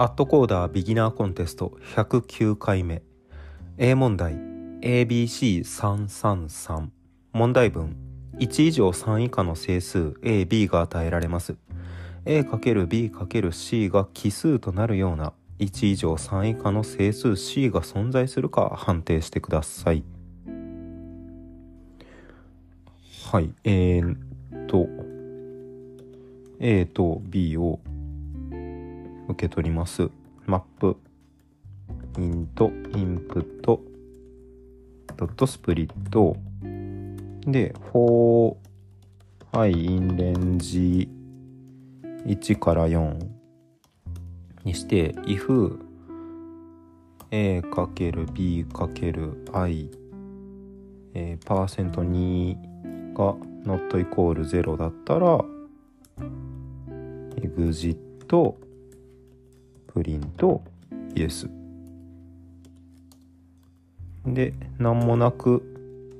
アットコーダービギナーコンテスト109回目 A 問題。ABC333 問題文。1以上3以下の整数。A、B が与えられます。A×B×C が奇数となるような。1以上3以下の整数。C が存在するか判定してください。はい。えー、っと。A と B を受け取ります。マップ。イントインプットドットスプリット。で for i in レンジ。1から4にして if a かける b かける i えー、パーセント2が not equal 0だったら exit プリントイエス。で何もなく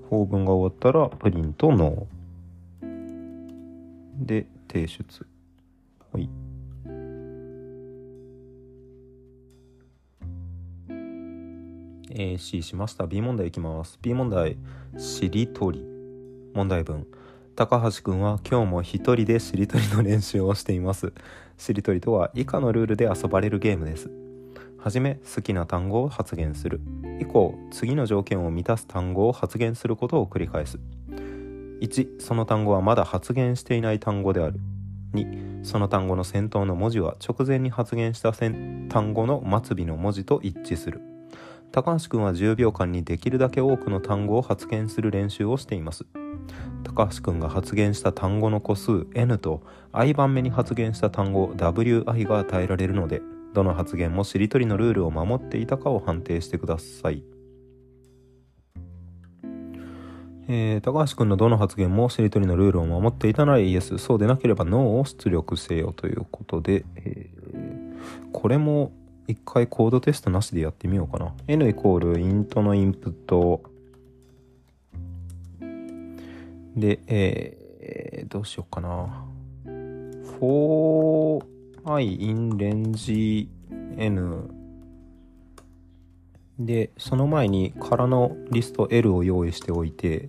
法文が終わったらプリントノー。で提出。はい。えー、C しました。B 問題いきます。B 問題しりとり。問題文。高橋くんは今日も一人でしりとりの練習をしています。しりとりとは以下のルールで遊ばれるゲームです。はじめ好きな単語を発言する。以降次の条件を満たす単語を発言することを繰り返す。1その単語はまだ発言していない単語である。2その単語の先頭の文字は直前に発言した単語の末尾の文字と一致する。高橋くんは10秒間にできるだけ多くの単語を発言する練習をしています。高橋くんが発言した単語の個数 N と i 番目に発言した単語 WI が与えられるのでどの発言もしりとりのルールを守っていたかを判定してください。えー、高橋くんのどの発言もしりとりのルールを守っていたなら Yes そうでなければ No を出力せよということで、えー、これも一回コードテストなしでやってみようかな N イコールイントのインプットで、えー、どうしようかな。for i in range n で、その前に空のリスト L を用意しておいて、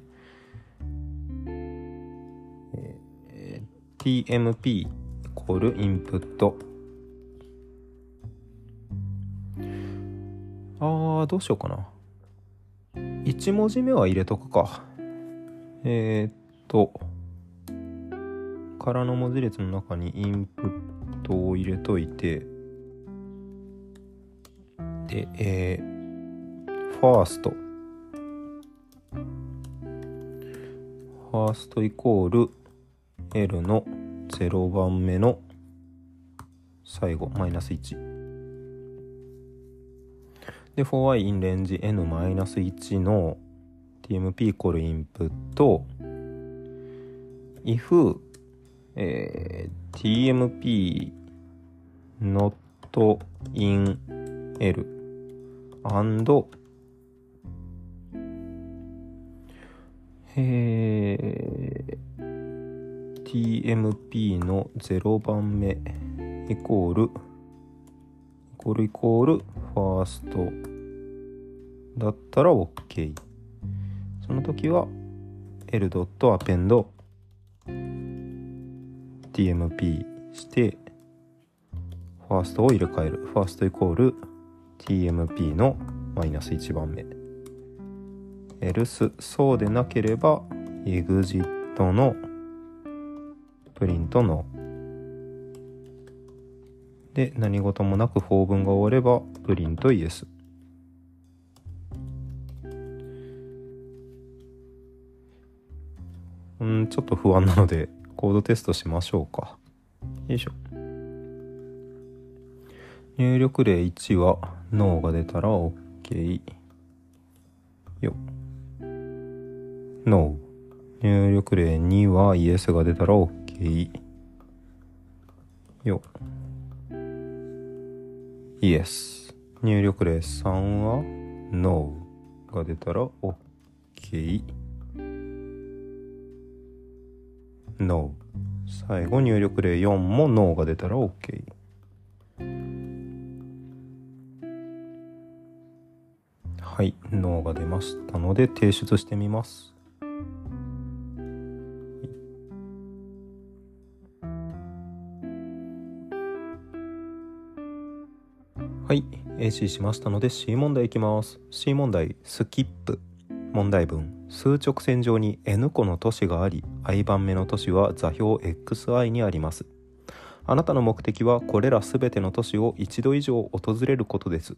えー、tmp イコールインプット。あー、どうしようかな。1文字目は入れとくか。えー、と、空の文字列の中にインプットを入れといて、で、えー、ファースト。ファーストイコール L の0番目の最後、マイナス1。で、for i in range n マイナス1の tmp イコールインプット if、えー、tmp not in l and えー、tmp の0番目イコールイコールイコールファーストだったら OK その時は l.append tmp してファーストを入れ替える。ファーストイコール tmp のマイナス1番目。Else そうでなければ exit のプリントの。で何事もなく法文が終わればプリントイエス。うんちょっと不安なので。コードテストしましょうか。よいしょ。入力例1はノーが出たら OK よ。ノー。入力例2はイエスが出たら OK よ。イエス。入力例3はノーが出たら OK No 最後入力例4も No が出たら OK はい No が出ましたので提出してみます。はい。AC しましたので C 問題いきます。C 問題スキップ。問題文。数直線上に N 個の都市があり i 番目の都市は座標 xi にあります。あなたの目的はこれらすべての都市を一度以上訪れることです。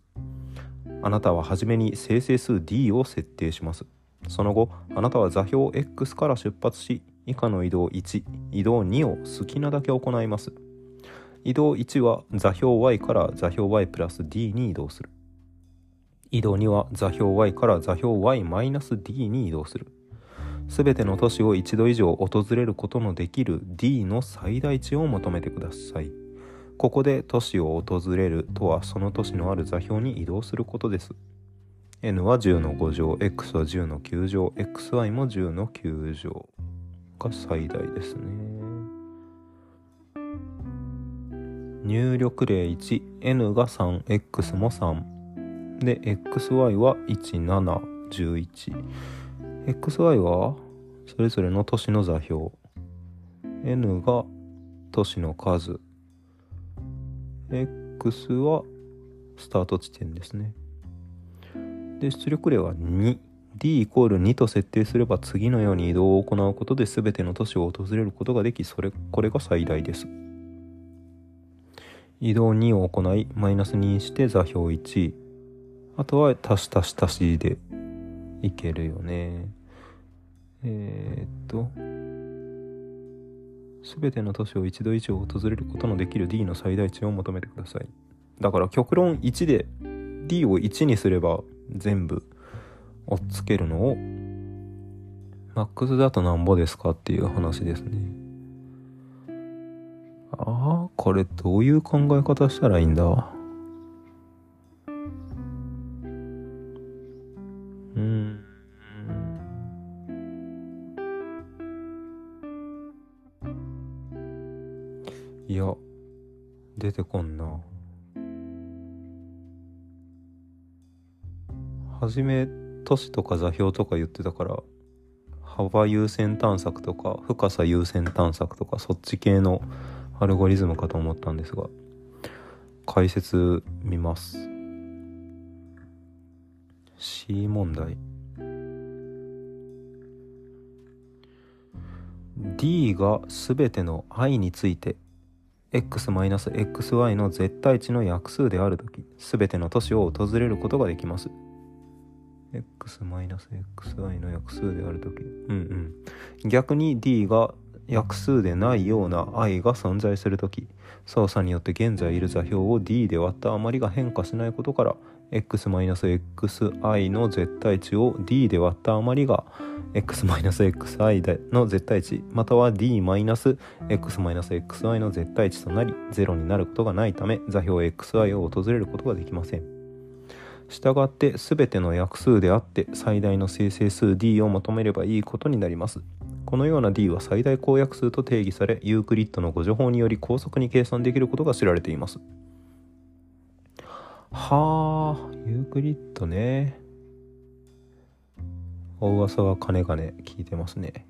あなたははじめに生成数 d を設定します。その後あなたは座標 x から出発し以下の移動1移動2を好きなだけ行います。移動1は座標 y から座標 y プラス d に移動する。移動2は座標 y から座標 y-d に移動する。すべての都市を一度以上訪れることのできる d の最大値を求めてください。ここで都市を訪れるとはその都市のある座標に移動することです。n は10の5乗 x は10の9乗 xy も10の9乗が最大ですね。入力例 1n が 3x も3で xy は1711 xy はそれぞれの都市の座標。N が都市の数。X はスタート地点ですね。で出力例は 2D イコール2と設定すれば次のように移動を行うことで全ての都市を訪れることができそれこれが最大です。移動2を行いマイナス2して座標1あとは足し足し足しでいけるよね。えー、っと全ての都市を一度以上訪れることのできる D の最大値を求めてください。だから極論1で D を1にすれば全部追っつけるのをマックスだとなんぼですかっていう話ですね。ああこれどういう考え方したらいいんだ？はじめ都市とか座標とか言ってたから幅優先探索とか深さ優先探索とかそっち系のアルゴリズムかと思ったんですが解説見ます。C 問題。D が全ての i について x-xy の絶対値の約数であるとき全ての都市を訪れることができます。X-xy の約数であるときうんうん。逆に d が約数でないような i が存在するとき操作によって現在いる座標を d で割った余りが変化しないことから x-xi の絶対値を d で割った余りが x-xi の絶対値または d-x-xi の絶対値となり0になることがないため座標 xi を訪れることができません。したがって全ての約数であって最大の生成数 d を求めればいいことになります。このような d は最大公約数と定義されユークリッドの互除法により高速に計算できることが知られています。はあユークリッドね。お噂はかねがね聞いてますね。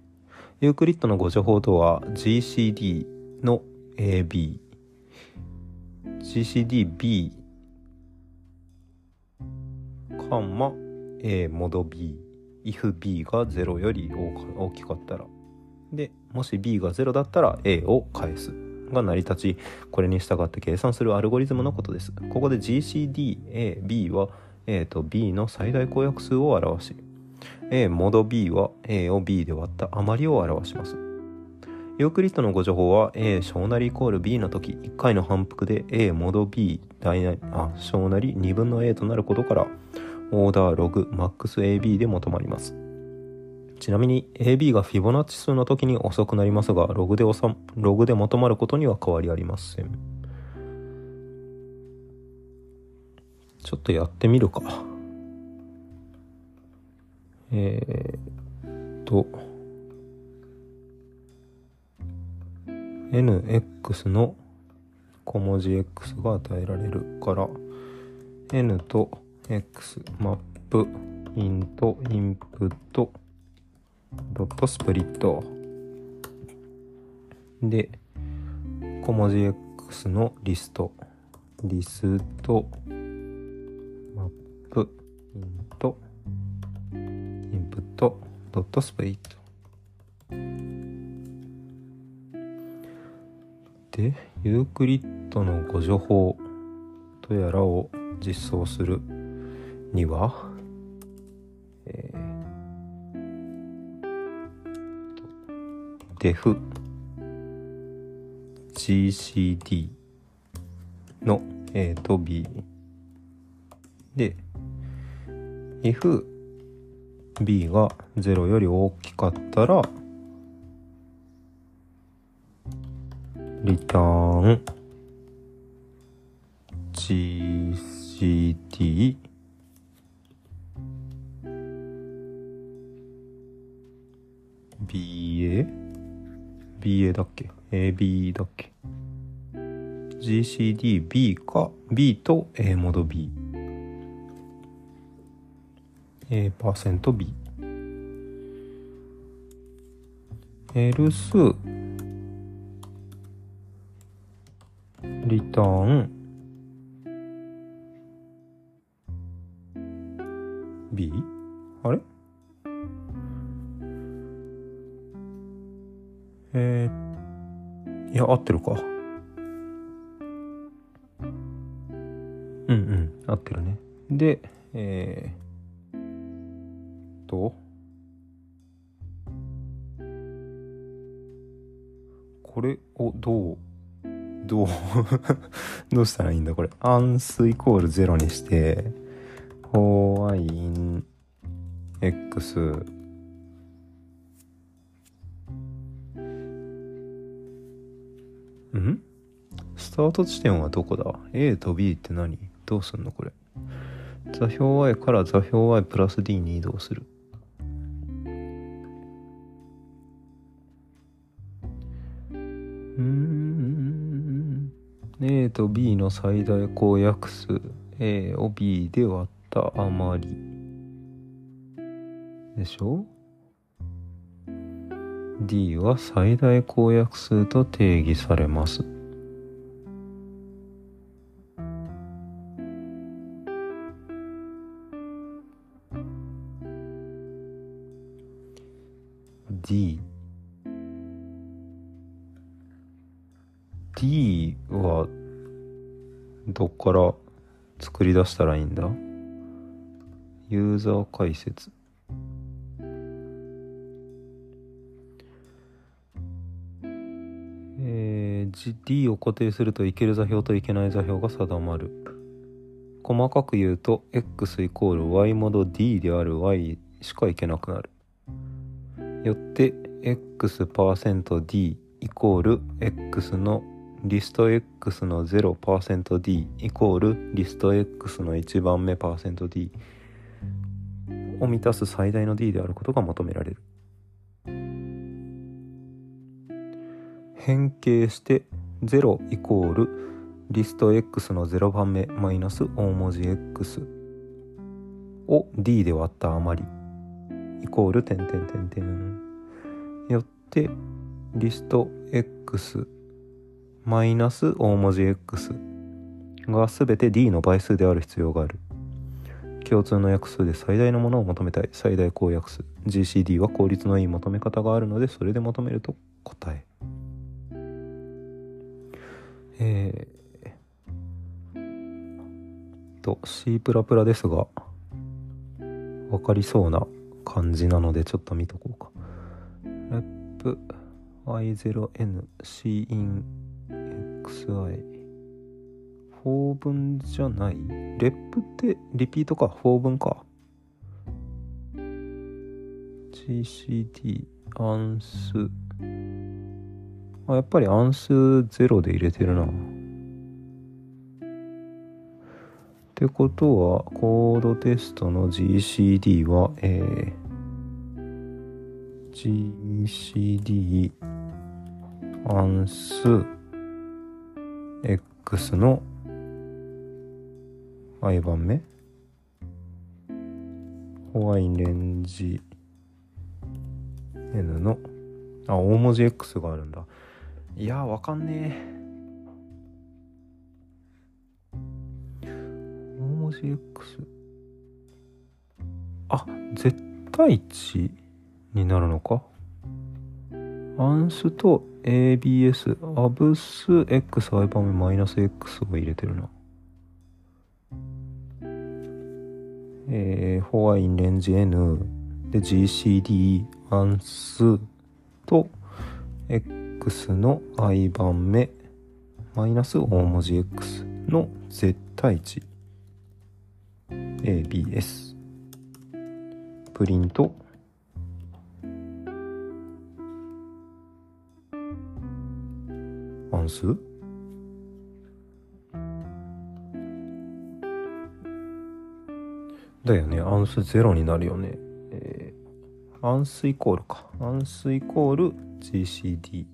ユークリッドの互除法とは GCD の AB GCDB カンマ A モド B if B が0より大きかったら。でもし B が0だったら A を返すが成り立ち。これに従って計算するアルゴリズムのことです。ここで GCDAB は A と B の最大公約数を表し A モド B は A を B で割った余りを表します。ユークリッドの互除法は A 小なりイコール B の時1回の反復で A モド B 大なあ小なり2分の A となることからオーダーログマックス AB で求まります。ちなみに AB がフィボナッチ数の時に遅くなりますがログでログで求まることには変わりありません。ちょっとやってみるか。えー、っと nx の小文字 x が与えられるから n と x マップイントインプットドットスプリットで小文字 X のリストリストマップイントインプットドットスプリットでユークリッドのご助法とやらを実装する。には、えー、def gcd の A と B で if b が0より大きかったらリターン。gcd BA? BA だっけ ?AB だっけ ?GCDB か？B と A モード B。A パーセント B。else リターン B? あれ？えー、いや、合ってるか。うんうん、合ってるね。で、えー、と、これをどう、どう どうしたらいいんだこれ。アンスイコール0にして、ホワイン X ん？スタート地点はどこだ ?A と B って何？どうすんのこれ？座標 y から座標 y プラス d に移動する。うん。A と B の最大公約数 A を B で割った余り。でしょ？D は最大公約数と定義されます。D D はどっから作り出したらいいんだ？ユーザー解説。D を固定するといける座標といけない座標が定まる。細かく言うと x イコール y モド D である y しかいけなくなる。よって x%d イコール x のリスト x の 0%d イコールリスト x の1番目 %d を満たす最大の d であることが求められる。変形して0イコールリスト x の0番目マイナス大文字 x を d で割った余り。イコール点点点点よってリスト x マイナス大文字 x が全て d の倍数である必要がある。共通の約数で最大のものを求めたい。最大公約数。GCD は効率のいい求め方があるのでそれで求めると答え。えー、と C++ ですが分かりそうな感じなのでちょっと見とこうか。rep y0n c in xi 4分じゃない？レップってリピートか？4分か？Gcd アンス。あやっぱりアンス0で入れてるな。ってことはコードテストの GCD はえー、GCD アンス X の i 番目。ホワイレンジ N の。あ大文字 X があるんだ。いやわかんねえ。大文字 X あ絶対値になるのか？アンスと ABS アブス X アイバメマイナス X を入れてるな。えー、ホワインレンジ N で GCD アンスと X x の i 番目マイナス大文字 X の絶対値。ABS プリント。アン数だよね。アンスゼロになるよね。えー、アンスイコールか。アンスイコール GCD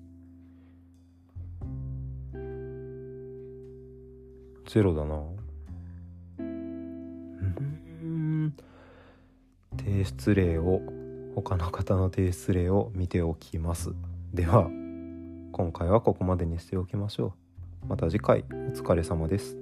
ゼロだな。うん。提出例を他の方の提出例を見ておきます。では今回はここまでにしておきましょう。また次回お疲れ様です。